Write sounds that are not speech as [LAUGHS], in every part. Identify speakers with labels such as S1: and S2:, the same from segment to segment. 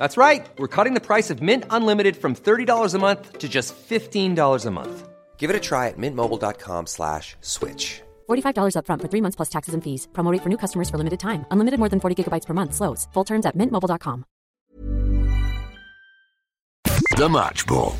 S1: That's right. We're cutting the price of Mint Unlimited from $30 a month to just $15 a month. Give it a try at mintmobile.com slash switch.
S2: $45 upfront for three months plus taxes and fees. Promo rate for new customers for limited time. Unlimited more than 40 gigabytes per month. Slows. Full terms at mintmobile.com.
S3: The Match Ball.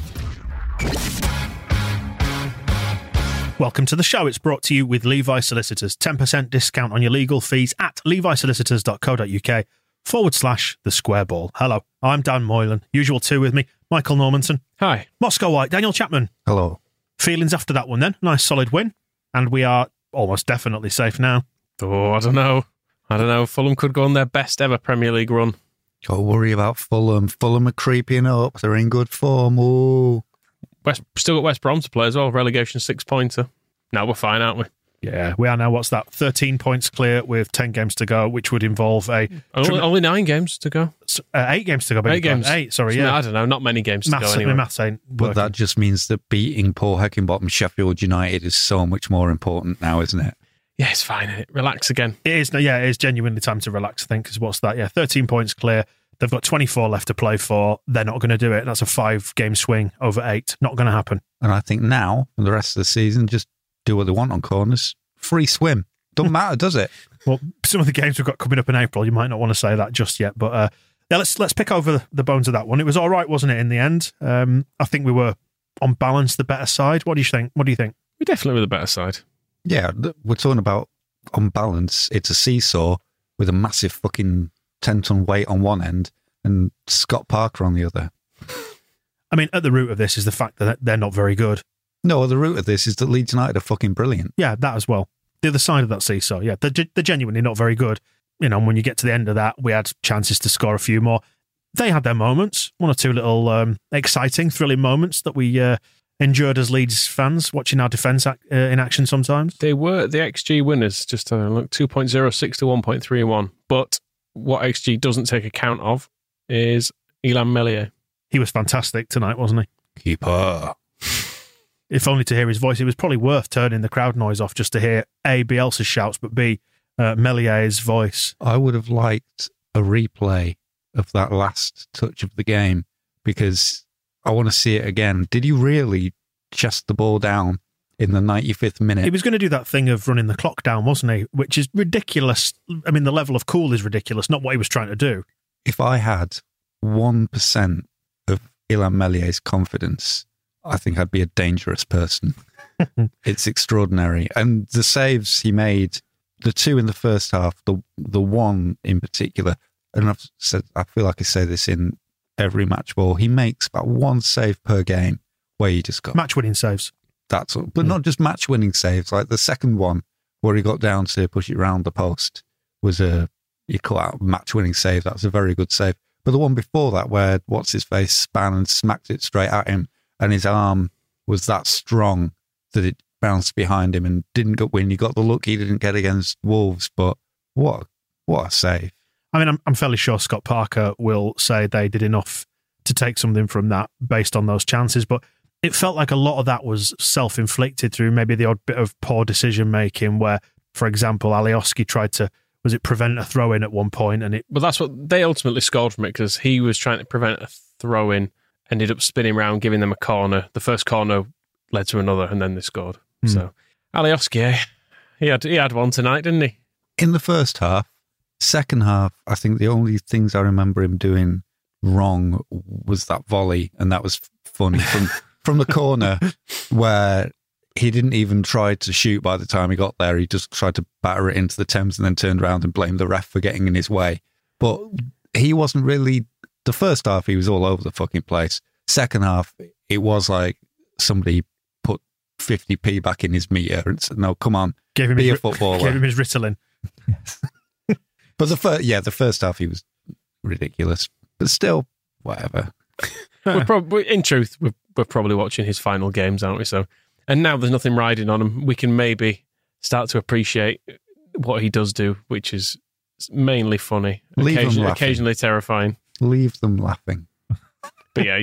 S4: Welcome to the show. It's brought to you with Levi Solicitors. 10% discount on your legal fees at levisolicitors.co.uk forward slash the square ball. Hello, I'm Dan Moylan. Usual two with me, Michael Normanson.
S5: Hi.
S4: Moscow White, Daniel Chapman.
S6: Hello.
S4: Feelings after that one then? Nice solid win. And we are almost definitely safe now.
S5: Oh, I don't know. I don't know. Fulham could go on their best ever Premier League run.
S6: Don't worry about Fulham. Fulham are creeping up. They're in good form. Ooh.
S5: West still got West Brom to play as well. Relegation six pointer. Now we're fine, aren't we?
S4: Yeah, we are now. What's that? 13 points clear with 10 games to go, which would involve a.
S5: Only, only nine games to go.
S4: Uh, eight games to go.
S5: Eight games.
S4: Eight, sorry,
S5: So,
S4: yeah.
S5: I don't know. Not many games to go anyway.
S4: maths ain't
S6: But that just means that beating Paul Heckingbottom Sheffield United is so much more important now, isn't it?
S5: Yeah, it's fine. innit? Relax again.
S4: It is, yeah, it is genuinely time to relax, I think, because what's that? Yeah, 13 points clear. They've got 24 left to play for. They're not going to do it. That's a five game swing over eight. Not going to happen.
S6: And I think now, for the rest of the season, just do what they want on corners. Free swim. Don't matter, does it? [LAUGHS]
S4: Well, some of the games we've got coming up in April, you might not want to say that just yet, but uh, yeah, let's let's pick over the bones of that one. It was all right, wasn't it? In the end, um, I think we were on balance the better side. What do you think? What do you think?
S5: We definitely were the better side.
S6: Yeah, we're talking about on balance. It's a seesaw with a massive fucking 10 ton weight on one end and Scott Parker on the other.
S4: I mean, at the root of this is the fact that they're not very good.
S6: No, the root of this is that Leeds United are fucking brilliant.
S4: Yeah, that as well. The other side of that seesaw, yeah, they're, they're genuinely not very good. You know, and when you get to the end of that, we had chances to score a few more. They had their moments, one or two little um, exciting, thrilling moments that we uh, endured as Leeds fans watching our defence ac- uh, in action sometimes.
S5: They were the XG winners, just uh, look, 2.06 to 1.31. But what XG doesn't take account of is Illan Meslier.
S4: He was fantastic tonight, wasn't he?
S6: Keeper.
S4: If only to hear his voice, it was probably worth turning the crowd noise off just to hear A, Bielsa's shouts, but B, uh, Meslier's voice.
S6: I would have liked a replay of that last touch of the game because I want to see it again. Did he really chest the ball down in the 95th minute?
S4: He was going to do that thing of running the clock down, wasn't he? Which is ridiculous. I mean, the level of cool is ridiculous, not what he was trying to do.
S6: if I had 1% of Illan Meslier's confidence, I think I'd be a dangerous person. [LAUGHS] it's extraordinary. And the saves he made, the two in the first half, the the one in particular, and I've said I feel like I say this in every match ball, he makes about one save per game where he just got
S4: Match winning saves.
S6: that's all. But not just match winning saves. Like the second one where he got down to push it round the post was a you call out match winning save. That's a very good save. But the one before that where what's his face span and smacked it straight at him and his arm was that strong that it bounced behind him and didn't get win. You got the look he didn't get against Wolves, but what what a save.
S4: I mean, I'm, I'm fairly sure Scott Parker will say they did enough to take something from that based on those chances, but it felt like a lot of that was self inflicted through maybe the odd bit of poor decision making where, for example, Alioski tried to, was it prevent a throw in at one point and it
S5: But that's what they ultimately scored from it because he was trying to prevent a throw in, ended up spinning around, giving them a corner. The first corner led to another, and then they scored.
S4: Hmm.
S5: So Alioski, eh, he had he had one tonight, didn't he?
S6: in the first half. Second half, I think the only things I remember him doing wrong was that volley, and that was funny from [LAUGHS] from the corner where he didn't even try to shoot by the time he got there. He just tried to batter it into the Thames and then turned around and blamed the ref for getting in his way. But he wasn't really. The first half, he was all over the fucking place. Second half, it was like somebody put 50p back in his meter and said, no, come on,
S4: Gave him
S6: be
S4: his,
S6: a footballer.
S4: Gave him his Ritalin. [LAUGHS]
S6: But the first, yeah, the first half, he was ridiculous. But still, whatever.
S5: we're probably, in truth, we're, we're probably watching his final games, aren't we? So, and now there's nothing riding on him. We can maybe start to appreciate what he does do, which is mainly funny,
S6: Leave
S5: occasionally,
S6: laughing.
S5: occasionally terrifying.
S6: Leave them laughing.
S5: But yeah,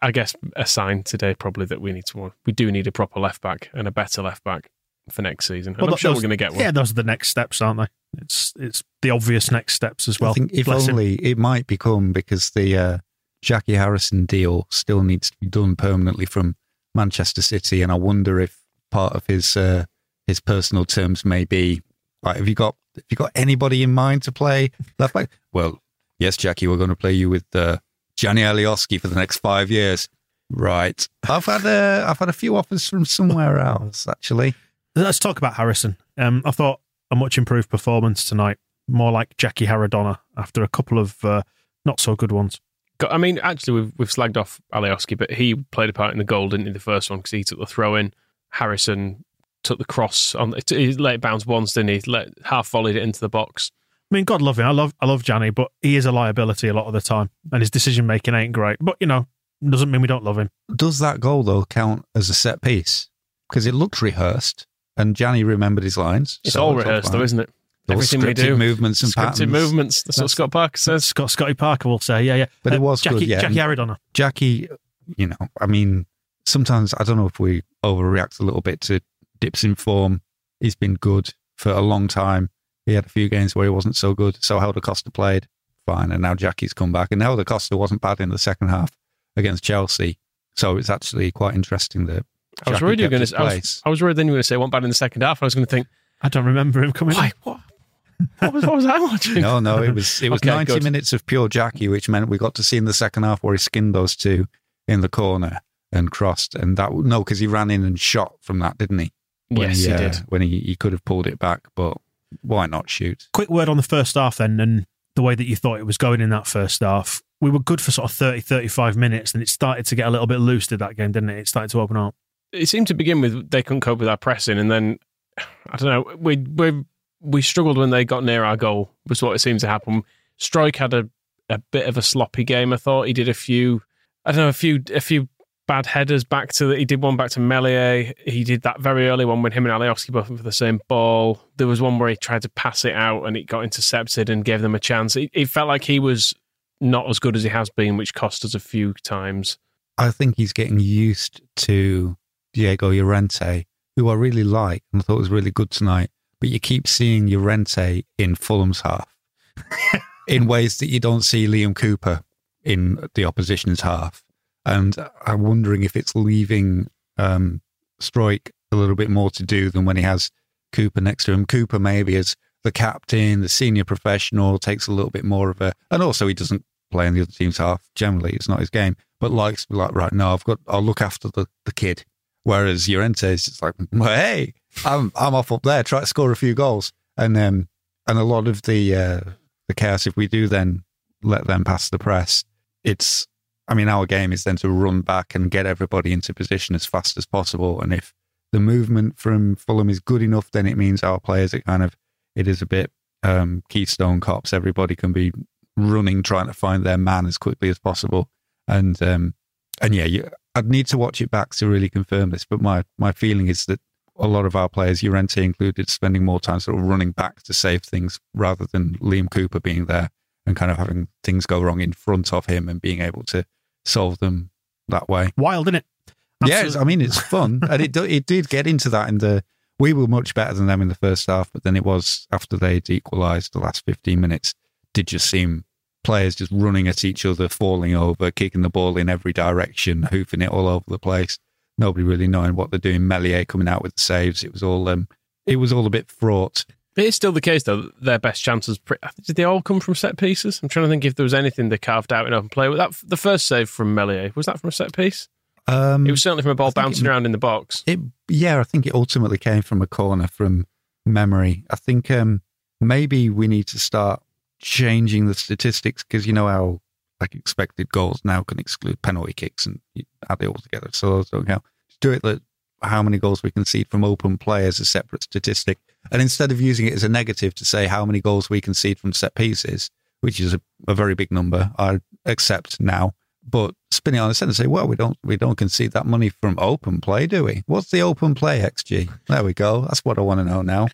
S5: I guess a sign today probably that we need to we do need a proper left back and a better left back for next season. And
S4: Well,
S5: I'm sure
S4: those-
S5: we're going to get one.
S4: Yeah, those are the next steps, aren't they? It's it's the obvious next steps as well.
S6: I think if
S4: Bless him.
S6: only it might become because the uh, Jackie Harrison deal still needs to be done permanently from Manchester City, and I wonder if part of his uh, his personal terms may be like, have you got have you got anybody in mind to play left back? Well, yes, Jackie, we're going to play you with uh, Gianni Alioski for the next five years. Right. I've had a I've had a few offers from somewhere else actually.
S4: Let's talk about Harrison. Um, I thought a much improved performance tonight, more like Jackie Haradonna after a couple of uh, not so good ones.
S5: I mean, actually, we've we've slagged off Alioski, but he played a part in the goal, didn't he? The first one because he took the throw in. Harrison took the cross on. He let it bounce once, didn't he? Let half volleyed it into the box.
S4: I mean, God love him. I love I love Johnny, but he is a liability a lot of the time, and his decision making ain't great. But you know, doesn't mean we don't love him.
S6: Does that goal though count as a set piece? Because it looked rehearsed, and Gianni remembered his lines.
S5: It's
S6: so
S5: all rehearsed, though, isn't it?
S6: Those
S5: Everything we
S6: scripted
S5: do,
S6: movements and
S5: scripted
S6: patterns.
S5: movements. That's, what Scott Parker says.
S4: Scott Scotty Parker will say, yeah, yeah.
S6: But it uh, was
S4: Jackie,
S6: good, yeah.
S4: Jackie Haradonna.
S6: Jackie, you know, I mean, sometimes I don't know if we overreact a little bit to dips in form. He's been good for a long time. He had a few games where he wasn't so good. So Helder Costa played fine, and now Jackie's come back. And Helder Costa wasn't bad in the second half against Chelsea. So it's actually quite interesting that
S5: I was
S6: Jackie
S5: worried you were going to. I was. I was worried then you were going to say one bad in the second half. I was going to think,
S4: I don't remember him coming.
S5: why? What? What was, what was I watching?
S6: No, no, it was it was
S5: Okay,
S6: ninety
S5: good.
S6: minutes of pure Jackie, which meant we got to see in the second half where he skinned those two in the corner and crossed, and that no, because he ran in and shot from that, didn't he? When
S5: Yes, he
S6: uh,
S5: did.
S6: When he, he could have pulled it back, but why not shoot?
S4: Quick word on the first half then, and the way that you thought it was going in that first half. We were good for sort of 30, 35 minutes, and it started to get a little bit loose to that game, didn't it? It started to open up.
S5: it seemed to begin with they couldn't cope with our pressing, and then I don't know. We we we struggled when they got near our goal. Was what it seemed to happen. Struijk had a, a bit of a sloppy game. I thought he did a few. I don't know a few a few bad headers back to the, he did one back to Meslier. He did that very early one when him and Alioski both for the same ball. There was one where he tried to pass it out and it got intercepted and gave them a chance. It, it felt like he was not as good as he has been, which cost us a few times.
S6: I think he's getting used to Diego Llorente, who I really like and I thought was really good tonight. But you keep seeing Llorente in Fulham's half [LAUGHS] in ways that you don't see Liam Cooper in the opposition's half. And I'm wondering if it's leaving um, Struijk a little bit more to do than when he has Cooper next to him. Cooper maybe as the captain, the senior professional, takes a little bit more of a, and also he doesn't play in the other team's half. Generally, it's not his game, but likes like, right, now. I've got, I'll look after the, the kid. Whereas Llorente is just like, hey, I'm, I'm off up there, try to score a few goals. And, um, and a lot of the, uh, the chaos, if we do then let them pass the press, it's, I mean, our game is then to run back and get everybody into position as fast as possible. And if the movement from Fulham is good enough, then it means our players, are kind of, it is a bit um, Keystone Cops. Everybody can be running, trying to find their man as quickly as possible. And, um, and yeah, you, I'd need to watch it back to really confirm this. But my, my feeling is that a lot of our players, Llorente included, spending more time sort of running back to save things rather than Liam Cooper being there and kind of having things go wrong in front of him and being able to solve them that way.
S4: Wild, isn't it?
S6: Yeah,
S4: Absolute-
S6: it's- I mean it's fun, and it do, it did get into that in the. We were much better than them in the first half, but then it was after they'd equalised the last fifteen minutes. Did just seem players just running at each other, falling over, kicking the ball in every direction, hoofing it all over the place. Nobody really knowing what they're doing. Meslier coming out with the saves. It was all um, it was all a bit fraught.
S5: It is still the case, though. Their best chances did they all come from set pieces? I'm trying to think if there was anything they carved out in open play. That the first save from Meslier was that from a set piece?
S6: Um,
S5: It was certainly from a ball bouncing
S6: it-
S5: around in the box.
S6: It, yeah, I think it ultimately came from a corner from memory. I think um, maybe we need to start changing the statistics because you know how like expected goals now can exclude penalty kicks and add it all together. So those don't count. Just do it that how many goals we concede from open play as a separate statistic, and instead of using it as a negative to say how many goals we concede from set pieces, which is a, a very big number, I accept now. But spinning on its head and say, well, we don't we don't concede that money from open play, do we? What's the open play XG? There we go. That's what I want to know now.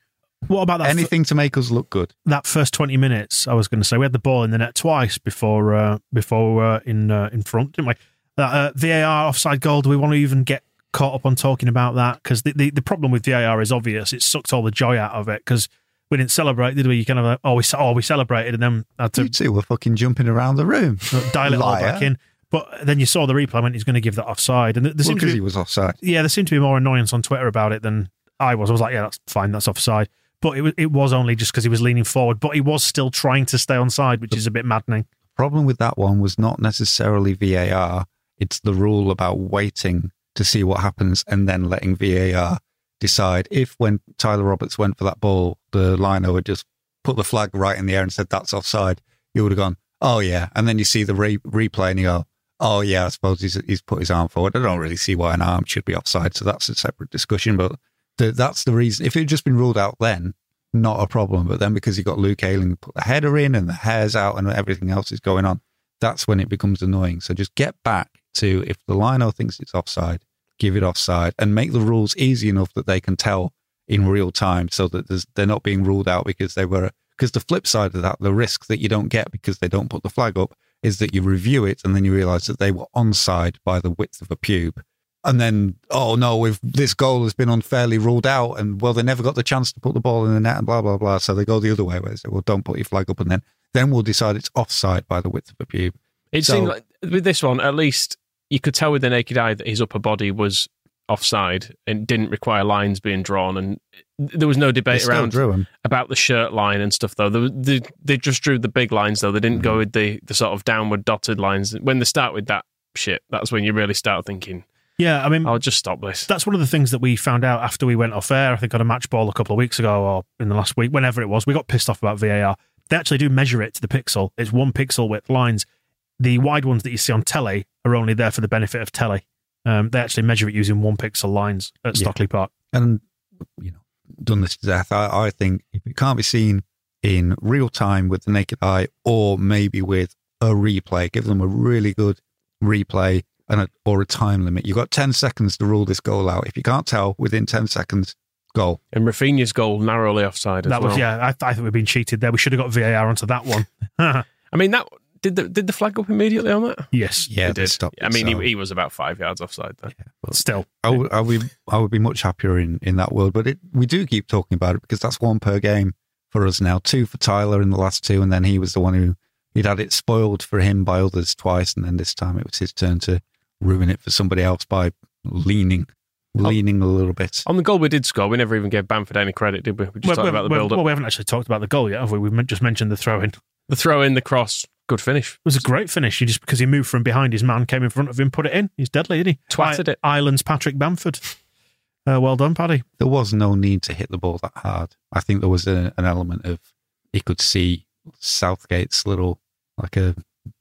S4: What about that? f-
S6: Anything to make us look good.
S4: that first twenty minutes, I was going to say we had the ball in the net twice before uh, before we were in uh, in front, didn't we? That uh, VAR offside goal. Do we want to even get caught up on talking about that? Because the, the the problem with VAR is obvious. It sucked all the joy out of it because we didn't celebrate, did we? You kind of like, oh we oh we celebrated and then had
S6: You
S4: to
S6: two were fucking jumping around the room. [LAUGHS]
S4: dial it all back in. But then you saw the replay when he's going to give that offside, and there
S6: Well, because he was offside.
S4: yeah, there seemed to be more annoyance on Twitter about it than I was. I was like, yeah, that's fine, that's offside. But it was it was only just because he was leaning forward, but he was still trying to stay on side, which is a bit maddening.
S6: The problem with that one was not necessarily VAR. It's the rule about waiting to see what happens and then letting VAR decide. If when Tyler Roberts went for that ball, the lino would just put the flag right in the air and said that's offside, you would have gone, oh yeah. And then you see the re- replay and you go, oh yeah, I suppose he's, he's put his arm forward. I don't really see why an arm should be offside. So that's a separate discussion. But the, that's the reason. If it had just been ruled out then, not a problem. But then because you got Luke Ayling put the header in and the hairs out and everything else is going on, that's when it becomes annoying. So just get back to if the lino thinks it's offside, give it offside and make the rules easy enough that they can tell in real time so that there's, they're not being ruled out because they were. Because the flip side of that, the risk that you don't get because they don't put the flag up is that you review it and then you realize that they were onside by the width of a pube. And then, oh no, if this goal has been unfairly ruled out, and well, they never got the chance to put the ball in the net, and blah blah blah. So they go the other way, where they say, well, don't put your flag up, and then then we'll decide it's offside by the width of a pube.
S5: It
S6: So-
S5: seemed like with this one, at least you could tell with the naked eye that his upper body was offside and didn't require lines being drawn. And there was no debate around about the shirt line and stuff, though. They, they, they just drew the big lines, though. They didn't
S6: Mm-hmm.
S5: go with the, the sort of downward dotted lines. When they start with that shit, that's when you really start thinking,
S4: Yeah, I mean,
S5: I'll just stop this.
S4: that's one of the things that we found out after we went off air. I think on a match ball a couple of weeks ago or in the last week, whenever it was. We got pissed off about VAR. They actually do measure it to the pixel. It's one pixel width lines. The wide ones that you see on telly are only there for the benefit of telly. Um, they actually measure it using one pixel lines at
S6: Yeah.
S4: Stockley Park.
S6: and you know done this to death. I, I think if it can't be seen in real time with the naked eye, or maybe with a replay, give them a really good replay and a, or a time limit. You've got ten seconds to rule this goal out. If you can't tell within ten seconds, goal.
S5: And Raphinha's goal narrowly offside as
S4: That
S5: well.
S4: was, yeah, I, I think we've been cheated there. We should have got VAR onto that one. [LAUGHS]
S5: I mean, that did the, did the flag up immediately on that?
S4: yes,
S6: Yeah,
S5: It
S6: they
S5: did.
S6: stopped
S5: I mean,
S6: so-
S5: he, he was about five yards offside there.
S6: but
S4: still.
S6: I would, I would, I would be much happier in, in that world. But it, we do keep talking about it because that's one per game for us now. Two for Tyler in the last two, and then he was the one who he'd had it spoiled for him by others twice, and then this time it was his turn to ruin it for somebody else by leaning, oh. leaning a little bit.
S5: On the goal we did score, we never even gave Bamford any credit, did we? We just
S4: Well,
S5: talked about the build up.
S4: well, we haven't actually talked about the goal yet, have we? We've just mentioned the throw in.
S5: The throw in, the cross, good finish.
S4: It was a great finish. He just because he moved from behind his man, came in front of him, put it in. He's deadly, isn't he?
S5: Twatted it.
S4: Ireland's Patrick Bamford. Uh, well done, Paddy.
S6: There was no need to hit the ball that hard. I think there was a, an element of he could see Southgate's little like a,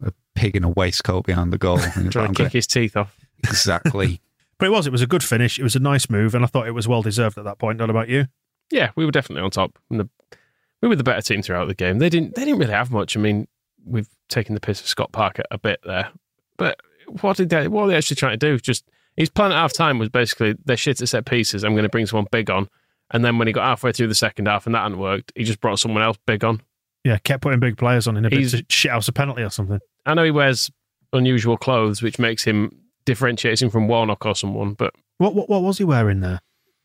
S6: a pig in a waistcoat behind the goal. [LAUGHS] And he was
S5: Trying to
S6: "I'm
S5: kick his teeth off.
S6: exactly. [LAUGHS]
S4: But it was. It was a good finish. It was a nice move, and I thought it was well deserved at that point. Not about you.
S5: Yeah, we were definitely on top. And the, we were the better team throughout the game. They didn't. They didn't really have much. I mean, we've taken the piss of Scott Parker a bit there, but what did they? What are they actually trying to do? Just his plan at half time was basically they're shit at set pieces. I'm going to bring someone big on, and then when he got halfway through the second half and that hadn't worked, he just brought someone else big on.
S4: Yeah, kept putting big players on in a bit
S5: He's-
S4: to shit house a penalty or something.
S5: I know he wears unusual clothes, which makes him differentiates him from Warnock or someone, but
S4: What what, what was he wearing there?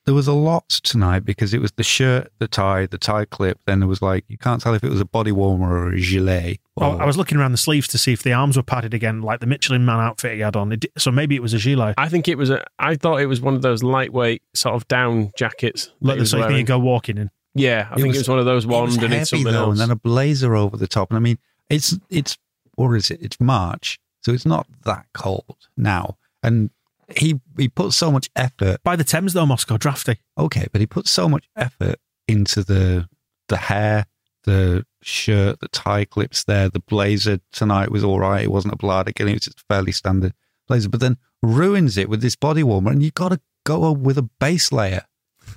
S6: There was a lot tonight because it was the shirt, the tie, the tie clip. Then there was like you can't tell if it was a body warmer or a gilet.
S4: Oh,
S6: or-
S4: I was looking around the sleeves to see if the arms were padded again, like the Michelin Man outfit he had on. It so maybe it was a gilet,
S5: I think it was a. I thought it was one of those lightweight sort of down jackets.
S4: like the sort of thing you go walking in.
S5: Yeah, I
S6: It
S5: think
S6: was-
S5: it was one of those
S6: It was
S5: ones underneath
S6: heavy,
S5: something
S6: though,
S5: else.
S6: and then a blazer over the top. And I mean, it's it's or is it? It's March, so it's not that cold now. And he he put so much effort.
S4: By the Thames, though, Moscow drafty.
S6: Okay, but he put so much effort into the the hair, the shirt, the tie clips there. The blazer tonight was all right. It wasn't a blad again. It was just fairly standard blazer. But then ruins it with this body warmer, and you got to go with a base layer.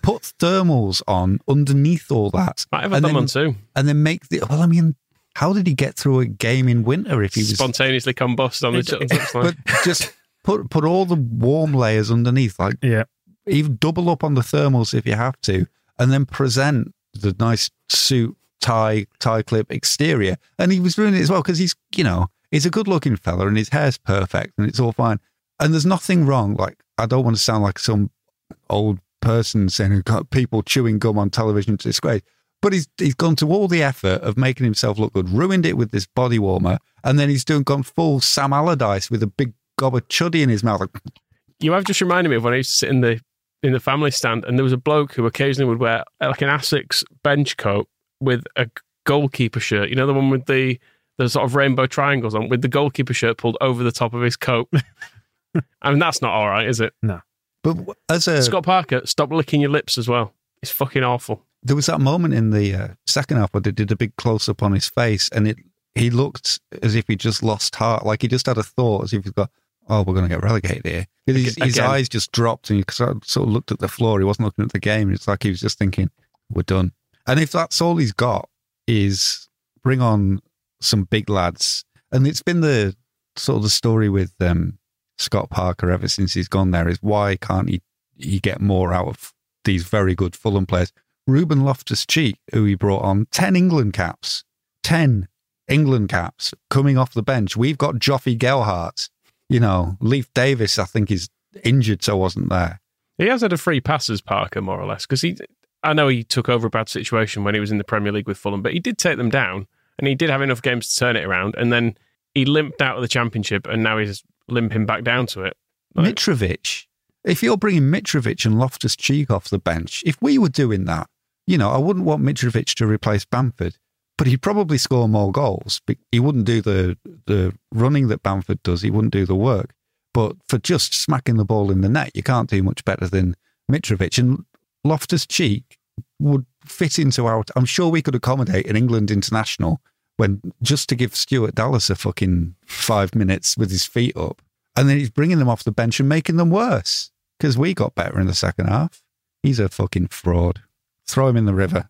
S6: Put thermals on underneath all that.
S5: Might have
S6: and
S5: done
S6: then,
S5: too.
S6: And then make the. Well, I mean, how did he get through a game in winter if he was
S5: Spontaneously combust on the touchline. [LAUGHS]
S6: but just put put all the warm layers underneath, like
S4: Yeah.
S6: even double up on the thermals if you have to, and then present the nice suit tie tie clip exterior. And he was ruining it as well because he's you know he's a good looking fella and his hair's perfect and it's all fine. And there's nothing wrong. Like I don't want to sound like some old person saying who got people chewing gum on television to disgrace. But he's he's gone to all the effort of making himself look good, ruined it with this body warmer, and then he's doing gone full Sam Allardyce with a big gob of chuddy in his mouth. Like,
S5: you have just reminded me of when I used to sit in the in the family stand, and there was a bloke who occasionally would wear uh, like an Asics bench coat with a goalkeeper shirt. You know the one with the the sort of rainbow triangles on, with the goalkeeper shirt pulled over the top of his coat. [LAUGHS] I mean, that's not all right, is it? No.
S6: But as a
S5: Scott Parker, stop licking your lips as well. It's fucking awful.
S6: there was that moment in the uh, second half where they did a big close up on his face, and it he looked as if he just lost heart, like he just had a thought, as if he's got, oh, we're going to get relegated here. His, his eyes just dropped, and he sort of, looked at the floor. He wasn't looking at the game. It's like he was just thinking, we're done. And if that's all he's got, is bring on some big lads, and it's been the sort of the story with um, Scott Parker ever since he's gone there is why can't he he get more out of these very good Fulham players? Ruben Loftus Cheek, who he brought on, 10 England caps, 10 England caps coming off the bench. We've got Joffy Gelhardt, you know, Leif Davis, I think, is injured, so wasn't there.
S5: He has had a free pass as Parker, more or less, because he. I know he took over a bad situation when he was in the Premier League with Fulham, but he did take them down, and he did have enough games to turn it around. And then he limped out of the Championship, and now he's limping back down to it. Like-
S6: Mitrovic, if you're bringing Mitrovic and Loftus Cheek off the bench, if we were doing that, you know, I wouldn't want Mitrovic to replace Bamford, but he'd probably score more goals. He wouldn't do the the running that Bamford does. He wouldn't do the work. But for just smacking the ball in the net, you can't do much better than Mitrovic. And Loftus Cheek would fit into our. I'm sure we could accommodate an England international when just to give Stuart Dallas a fucking five minutes with his feet up, and then he's bringing them off the bench and making them worse because we got better in the second half. He's a fucking fraud. Throw him in the river.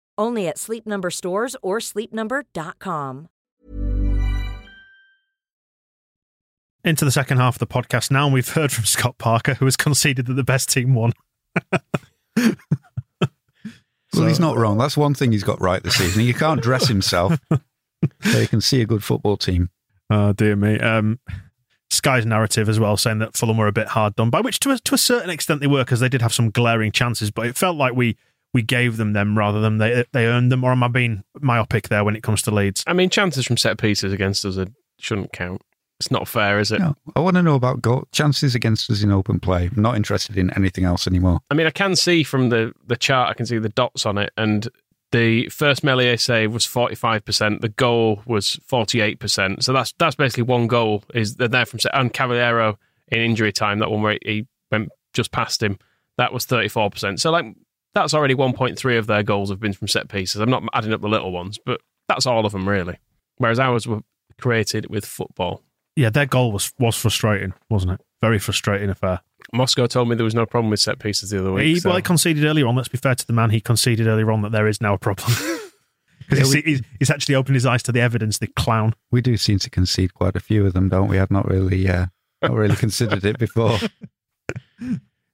S7: Only at Sleep Number stores or sleepnumber.com.
S4: Into the second half of the podcast now, and we've [LAUGHS] heard from Scott Parker, who has conceded that the best team won. [LAUGHS]
S6: Well, he's not wrong. That's one thing he's got right this evening. He can't dress himself, [LAUGHS] so you can see a good football team.
S4: Oh dear me. Um, Sky's narrative as well, saying that Fulham were a bit hard done by, which to a, to a certain extent they were because they did have some glaring chances, but it felt like we we gave them them rather than they they earned them. Or am I being myopic there when it comes to Leeds?
S5: I mean, chances from set pieces against us are, shouldn't count. It's not fair, is it?
S6: No, I want to know about goal chances against us in open play. I'm not interested in anything else anymore.
S5: I mean, I can see from the, the chart, I can see the dots on it, and the first Meslier save was 45%, the goal was 48%. So that's that's basically one goal is they're there from set. And Cavaleiro in injury time, that one where he went just past him, that was 34%. So, like, that's already 1.3 of their goals have been from set pieces. I'm not adding up the little ones, but that's all of them, really. Whereas ours were created with football.
S4: Yeah, their goal was was frustrating, wasn't it? Very frustrating affair.
S5: Moscow told me there was no problem with set pieces the other week.
S4: He,
S5: so-
S4: Well, he conceded earlier on. Let's be fair to the man. He conceded earlier on that there is now a problem. [LAUGHS] Because he's, he's, he's actually opened his eyes to the evidence. The clown.
S6: We do seem to concede quite a few of them, don't we? I've not really, uh, not really [LAUGHS] considered it before.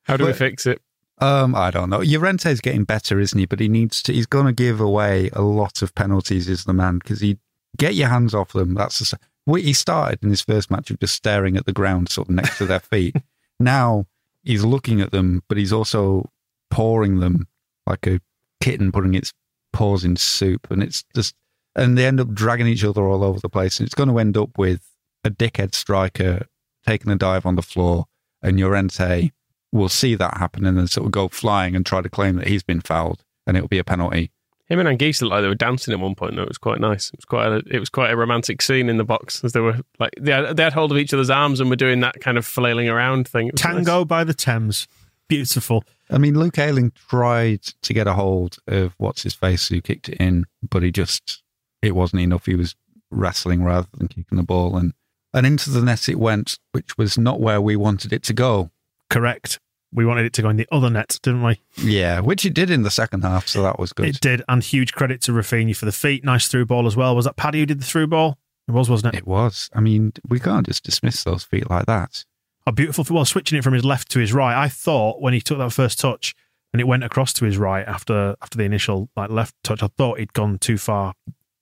S5: How do we fix it?
S6: Um, I don't know. Llorente's getting better, isn't he? But he needs to. He's going to give away a lot of penalties. Is the man because he get your hands off them. That's the, well, he started in his first match of just staring at the ground, sort of next to their feet. [LAUGHS] now he's looking at them, but he's also pouring them like a kitten putting its paws in soup, and it's just and they end up dragging each other all over the place. And it's going to end up with a dickhead striker taking a dive on the floor, and Llorente will see that happen and then sort of go flying and try to claim that he's been fouled, and it'll be a penalty.
S5: Him and Anguissa looked like they were dancing at one point. Though it was quite nice. It was quite a, it was quite a romantic scene in the box as they were like they had, they had hold of each other's arms and were doing that kind of flailing around thing.
S4: Tango
S5: nice.
S4: by the Thames. Beautiful.
S6: I mean, Luke Ayling tried to get a hold of what's his face who kicked it in, but he just it wasn't enough. He was wrestling rather than kicking the ball, and and into the net it went, which was not where we wanted it to go.
S4: Correct. We wanted it to go in the other net, didn't we?
S6: Yeah, which it did in the second half, so that was good.
S4: It did. And huge credit to Raphinha for the feet. Nice through ball as well. Was that Paddy who did the through ball? It was, wasn't it?
S6: It was. I mean, we can't just dismiss those feet like that.
S4: A beautiful well, switching it from his left to his right. I thought when he took that first touch and it went across to his right after after the initial like left touch, I thought he'd gone too far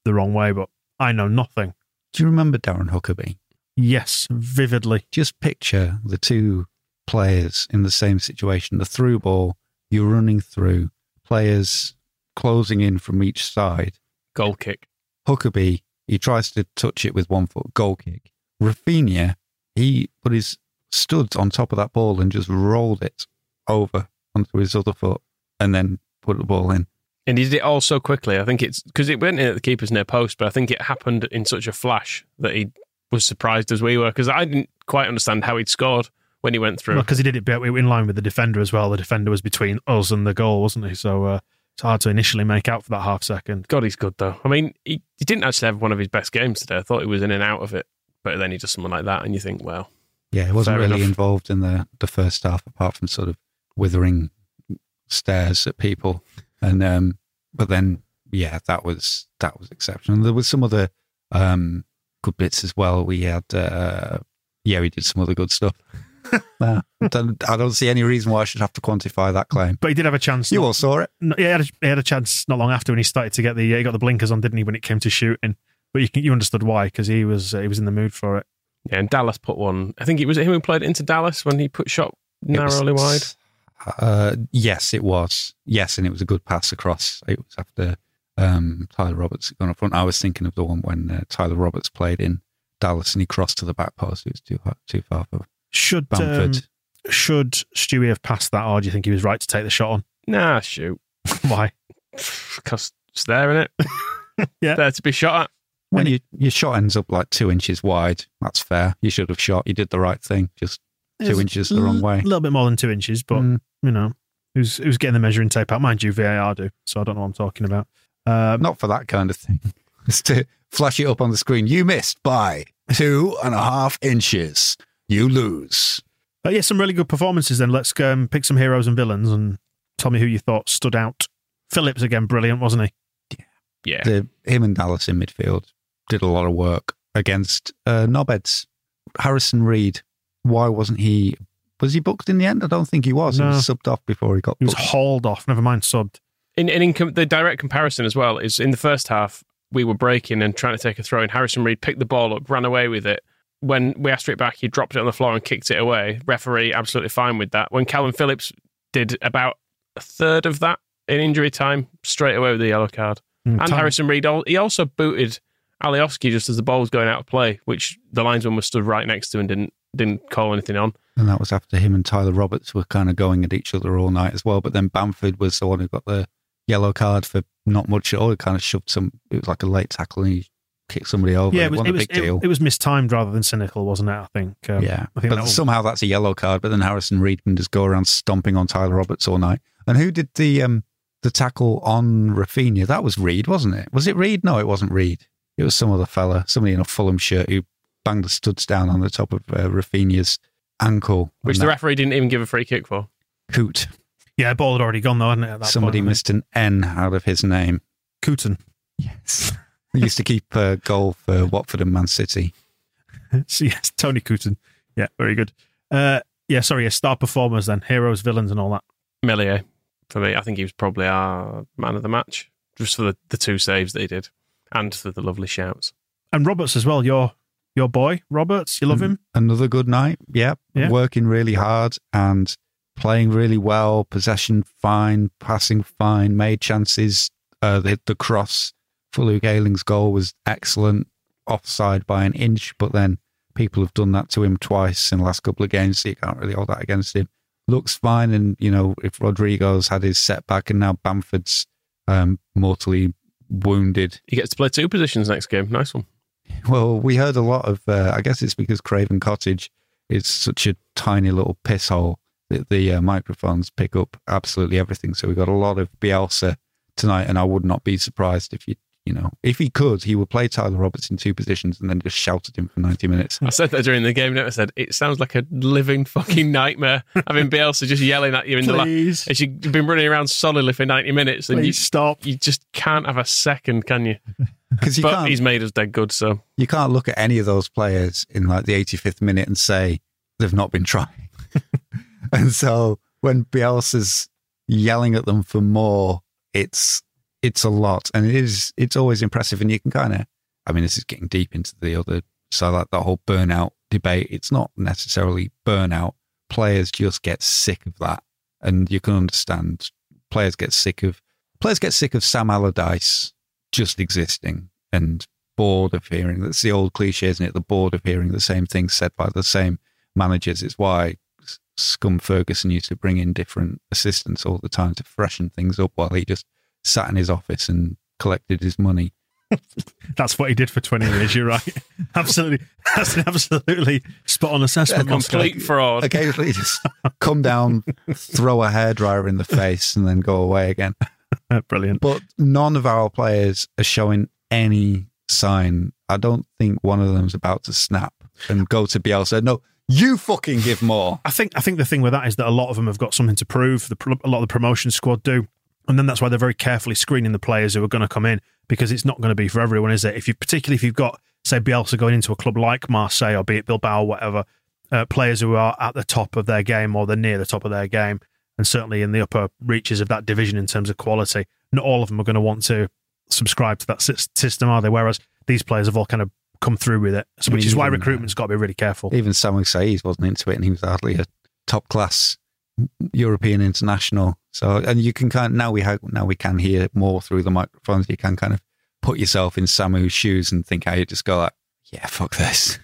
S4: the wrong way, but I know nothing.
S6: Do you remember Darren Huckerby?
S4: Yes, vividly.
S6: Just picture the two players in the same situation. The through ball, you're running through, players closing in from each side.
S5: goal kick.
S6: Huckerby, he tries to touch it with one foot, goal kick. Raphinha, he put his studs on top of that ball and just rolled it over onto his other foot and then put the ball in.
S5: And he did it all so quickly. I think it's because it went in at the keeper's near post, but I think it happened in such a flash that he was surprised as we were because I didn't quite understand how he'd scored when he went through.
S4: Because he did it in line with the defender as well. The defender was between us and the goal, wasn't he? So uh, it's hard to initially make out for that half second.
S5: God, he's good though. I mean, he, he didn't actually have one of his best games today. I thought he was in and out of it, but then he does something like that, and you think, well,
S6: Yeah, he wasn't
S5: Fair
S6: really
S5: enough.
S6: involved in the, the first half apart from sort of withering stares at people. And um but then yeah, that was that was exceptional. There was some other um good bits as well. We had uh yeah, we did some other good stuff. [LAUGHS] Nah, I don't, I don't see any reason why I should have to quantify that claim.
S4: But he did have a chance.
S6: You
S4: not-
S6: all saw it.
S4: No, yeah, he had, a, he had a chance not long after when he started to get the he got the blinkers on, didn't he? When it came to shooting, but you you understood why because he was uh, he was in the mood for it.
S5: yeah. And Dallas put one. I think it was him who played it into Dallas when he put shot
S6: It was-
S5: narrowly wide.
S6: Uh, yes, it was. Yes, and it was a good pass across. It was after um, Tyler Roberts had gone up front. I was thinking of the one when uh, Tyler Roberts played in Dallas and he crossed to the back post. It was too too far for
S4: Should um,
S6: Bamford.
S4: should Stewie have passed that, or do you think he was right to take the shot on?
S5: Nah, shoot, [LAUGHS]
S4: Why?
S5: because it's there in it. [LAUGHS]
S4: Yeah.
S5: there to be shot at.
S6: when you, your shot ends up like two inches wide, that's fair. You should have shot. You did the right thing. Just two inches the wrong way.
S4: A little bit more than two inches, but
S6: Mm.
S4: you know, who's who's getting the measuring tape out? Mind you, VAR do, so I don't know what I'm talking about. Um,
S6: Not for that kind of thing. [LAUGHS] It's to flash it up on the screen. You missed by two and a half inches. You lose.
S4: but yeah, some really good performances. Then let's um, pick some heroes and villains and tell me who you thought stood out. Phillips again, brilliant, wasn't he?
S5: Yeah,
S6: the, him and Dallas in midfield did a lot of work against uh, knobheads. Harrison Reed, why wasn't he? Was he booked in the end? I don't think he was.
S4: No.
S6: He was subbed off before he got
S4: He was hauled off. Never mind subbed.
S5: in, in, in com- the direct comparison as well is in the first half we were breaking and trying to take a throw and Harrison Reed picked the ball up ran away with it when we asked for it back he dropped it on the floor and kicked it away referee absolutely fine with that when Kalvin Phillips did about a third of that in injury time straight away with the yellow card.
S4: Mm,
S5: and
S4: time-
S5: Harrison Reed, he also booted Alioski just as the ball was going out of play, which the linesman was stood right next to and didn't didn't call anything on.
S6: And that was after him and Tyler Roberts were kind of going at each other all night as well. But then Bamford was the one who got the yellow card for not much at all. He kind of shoved some, it was like a late tackle and he kicked somebody over.
S4: yeah,
S6: it
S4: it was,
S6: wasn't
S4: it
S6: a
S4: was,
S6: big
S4: it,
S6: deal.
S4: it was mistimed rather than cynical, wasn't it? I think. Um,
S6: yeah.
S4: I think
S6: but
S4: that was-
S6: somehow that's a yellow card. But then Harrison Reed can just go around stomping on Tyler Roberts all night. And who did the um, the tackle on Raphinha? That was Reed, wasn't it? Was it Reed? No, it wasn't Reed. It was some other fella, somebody in a Fulham shirt who banged the studs down on the top of uh, Raphinha's ankle.
S5: Which the
S6: that
S5: referee didn't even give a free kick for.
S6: Coot.
S4: yeah, ball had already gone though, hadn't it? At that
S6: Somebody
S4: point, I
S6: missed an N out of his name.
S4: think. Cooten.
S6: Yes. [LAUGHS] he used to keep uh, goal for Watford and Man City. [LAUGHS]
S4: So, yes, Tony Coton. Yeah, very good. Uh, yeah, sorry, yeah, star performers then, heroes, villains, and all that.
S5: Meslier, for me, I think he was probably our man of the match, just for the, the two saves that he did and for the lovely shouts.
S4: And Roberts as well. Your your boy Roberts, you love him.
S6: Another good night. Yep.
S4: Yeah.
S6: Working really hard and playing really well. Possession fine. Passing fine. Made chances. Uh, the, the cross for Luke Ayling's goal was excellent. Offside by an inch, but then people have done that to him twice in the last couple of games, so you can't really hold that against him. Looks fine, and you know if Rodrigo's had his setback and now Bamford's um, mortally wounded,
S5: He gets to play two positions next game. Nice one.
S6: well, we heard a lot of. Uh, I guess it's because Craven Cottage is such a tiny little piss hole that the uh, microphones pick up absolutely everything. So we got a lot of Bielsa tonight, and I would not be surprised if you, you know, if he could, he would play Tyler Roberts in two positions and then just shout at him for ninety minutes.
S5: I said that during the game. Now I said it sounds like a living fucking nightmare. Having Bielsa just yelling at you in the
S4: Please.
S5: la- as you've been running around solidly for ninety minutes, and you
S4: Please stop.
S5: you just can't have a second, can you? [LAUGHS]
S6: Because you
S5: but
S6: can't,
S5: he's made us dead good. So
S6: you can't look at any of those players in like the 85th minute and say they've not been trying. [LAUGHS] and so when Bielsa's yelling at them for more, it's it's a lot, and it is it's always impressive. And you can kind of, I mean, this is getting deep into the other so like the whole burnout debate. It's not necessarily burnout. Players just get sick of that, and you can understand. Players get sick of players get sick of Sam Allardyce just existing and bored of hearing. That's the old cliche, isn't it? The bored of hearing the same things said by the same managers. It's why Scum Ferguson used to bring in different assistants all the time to freshen things up while he just sat in his office and collected his money. [LAUGHS]
S4: That's what he did for 20 years. You're right. [LAUGHS] absolutely. That's an absolutely spot on assessment. Moscow.
S5: complete fraud.
S6: Occasionally [LAUGHS] just come down, throw a hairdryer in the face, and then go away again.
S4: Brilliant.
S6: But none of our players are showing any sign. I don't think one of them's about to snap and go to Bielsa. No, you fucking give more.
S4: I think I think the thing with that is that a lot of them have got something to prove. The, a lot of the promotion squad do, and then that's why they're very carefully screening the players who are going to come in because it's not going to be for everyone, is it? If you particularly if you've got say Bielsa going into a club like Marseille or be it Bilbao or whatever, uh, players who are at the top of their game or they're near the top of their game, and certainly in the upper reaches of that division in terms of quality, not all of them are going to want to subscribe to that system, are they? Whereas these players have all kind of come through with it, so,
S6: I
S4: which
S6: mean,
S4: is why
S6: uh,
S4: recruitment's got to be really careful.
S6: Even Samuel Saiz wasn't into it, and he was hardly a top class European international. So, and you can kind of, now we have now we can hear more through the microphones. You can kind of put yourself in Samu's shoes and think how you just go like, yeah, fuck this.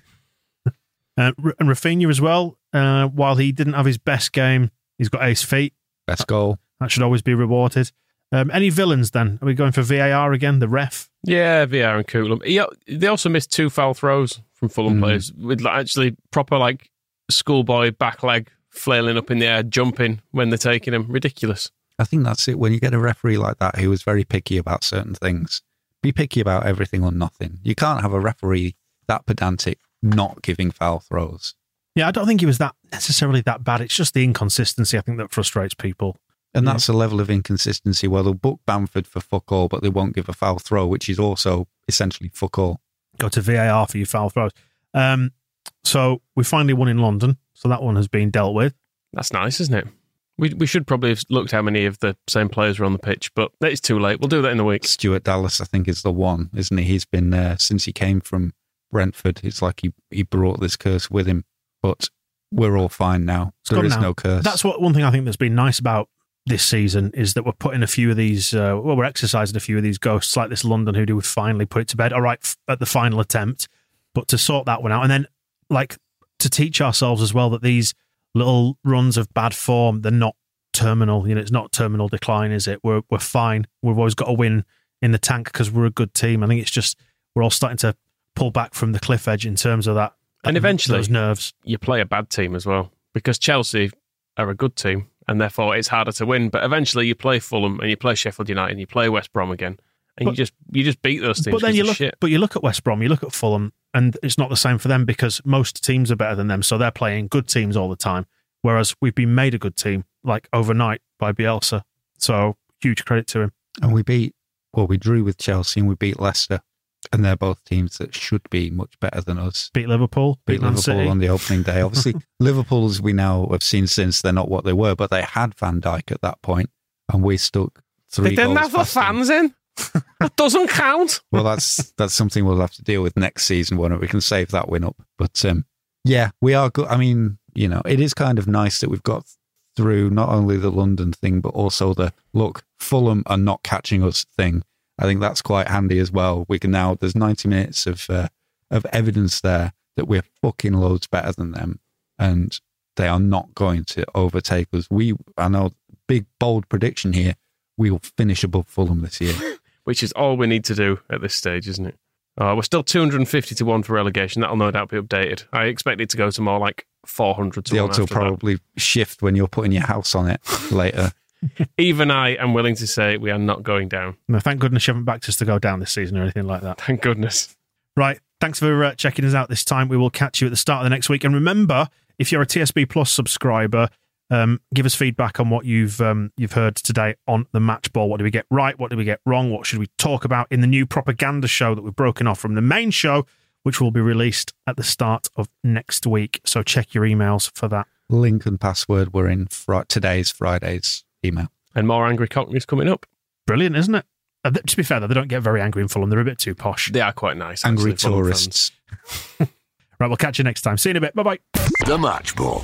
S6: [LAUGHS]
S4: Uh, and Raphinha as well. Uh, while he didn't have his best game, he's got ace feet.
S6: Best goal.
S4: That should always be rewarded. Um, any villains then? Are we going for VAR again? The ref?
S5: Yeah, VR and Coolum. He, they also missed two foul throws from Fulham
S6: Mhm.
S5: players with actually proper like schoolboy back leg flailing up in the air, jumping when they're taking him. Ridiculous.
S6: I think that's it. When you get a referee like that who is very picky about certain things, be picky about everything or nothing. You can't have a referee that pedantic not giving foul throws.
S4: Yeah, I don't think he was that necessarily that bad. It's just the inconsistency I think that frustrates people.
S6: And
S4: Yeah.
S6: that's a level of inconsistency where they'll book Bamford for fuck all, but they won't give a foul throw, which is also essentially fuck all.
S4: Go to VAR for your foul throws. Um, so we finally won in London, so that one has been dealt with.
S5: That's nice, isn't it? We we should probably have looked how many of the same players were on the pitch, but it's too late. We'll do that in the week.
S6: Stuart Dallas, I think, is the one, isn't he? He's been there since he came from Brentford. It's like he, he brought this curse with him, but we're all fine now.
S4: It's
S6: There
S4: gone
S6: is
S4: now.
S6: no curse.
S4: That's what one thing I think that's been nice about this season is that we're putting a few of these, uh, well, we're exercising a few of these ghosts like this London who do would finally put it to bed. All right, f- at the final attempt, but to sort that one out, and then like to teach ourselves as well that these little runs of bad form, they're not terminal. You know, it's not terminal decline, is it? We're we're fine. We've always got a win in the tank because we're a good team. I think it's just we're all starting to pull back from the cliff edge in terms of that.
S5: And eventually,
S4: those nerves.
S5: you play a bad team as well because Chelsea are a good team and therefore it's harder to win. But eventually, you play Fulham and you play Sheffield United and you play West Brom again, and
S4: But-
S5: you just you just beat those teams.
S4: But then you look,
S5: shit.
S4: but you look at West Brom, you look at Fulham, and it's not the same for them because most teams are better than them, so they're playing good teams all the time. Whereas we've been made a good team like overnight by Bielsa, so huge credit to him.
S6: And we beat, well, we drew with Chelsea and we beat Leicester. And they're both teams that should be much better than us.
S4: Beat Liverpool, beat,
S6: Beat Liverpool
S4: City.
S6: on the opening day. Obviously, [LAUGHS] Liverpool, as we now have seen since, they're not what they were, but they had Van Dijk at that point, and we stuck three
S5: They didn't
S6: goals
S5: have the fans in. [LAUGHS] that doesn't count.
S6: Well, that's that's something we'll have to deal with next season when we can save that win up. But um, yeah, we are good. I mean, you know, it is kind of nice that we've got through not only the London thing, but also the look, Fulham are not catching us thing. I think that's quite handy as well. We can now, there's 90 minutes of, uh, of evidence there that we're fucking loads better than them and they are not going to overtake us. We, I know, big, bold prediction here. We will finish above Fulham this year. [LAUGHS]
S5: which is all we need to do at this stage, isn't it? Uh, we're still 250 to 1 for relegation. That'll no doubt be updated. I expect it to go to more like 400 to
S6: the
S5: 1
S6: odds will
S5: after that.
S6: probably shift when you're putting your house on it later. [LAUGHS] [LAUGHS]
S5: Even I am willing to say we are not going down.
S4: No, thank goodness you haven't backed us to go down this season or anything like that.
S5: Thank goodness.
S4: Right. Thanks for uh, checking us out this time. We will catch you at the start of the next week. And remember, if you're a TSB Plus subscriber, um, give us feedback on what you've um, you've heard today on the match ball. What did we get right? What did we get wrong? What should we talk about in the new propaganda show that we've broken off from the main show, which will be released at the start of next week. So check your emails for that.
S6: Link and password were in fri- today's Friday's email.
S5: And more angry cockneys coming up.
S4: Brilliant, isn't it? Uh, th- to be fair, though, they don't get very angry in Fulham. They're a bit too posh.
S5: They are quite nice.
S6: Angry
S5: actually,
S6: tourists. [LAUGHS]
S4: Right, we'll catch you next time. See you in a bit. Bye bye.
S3: The Match Ball.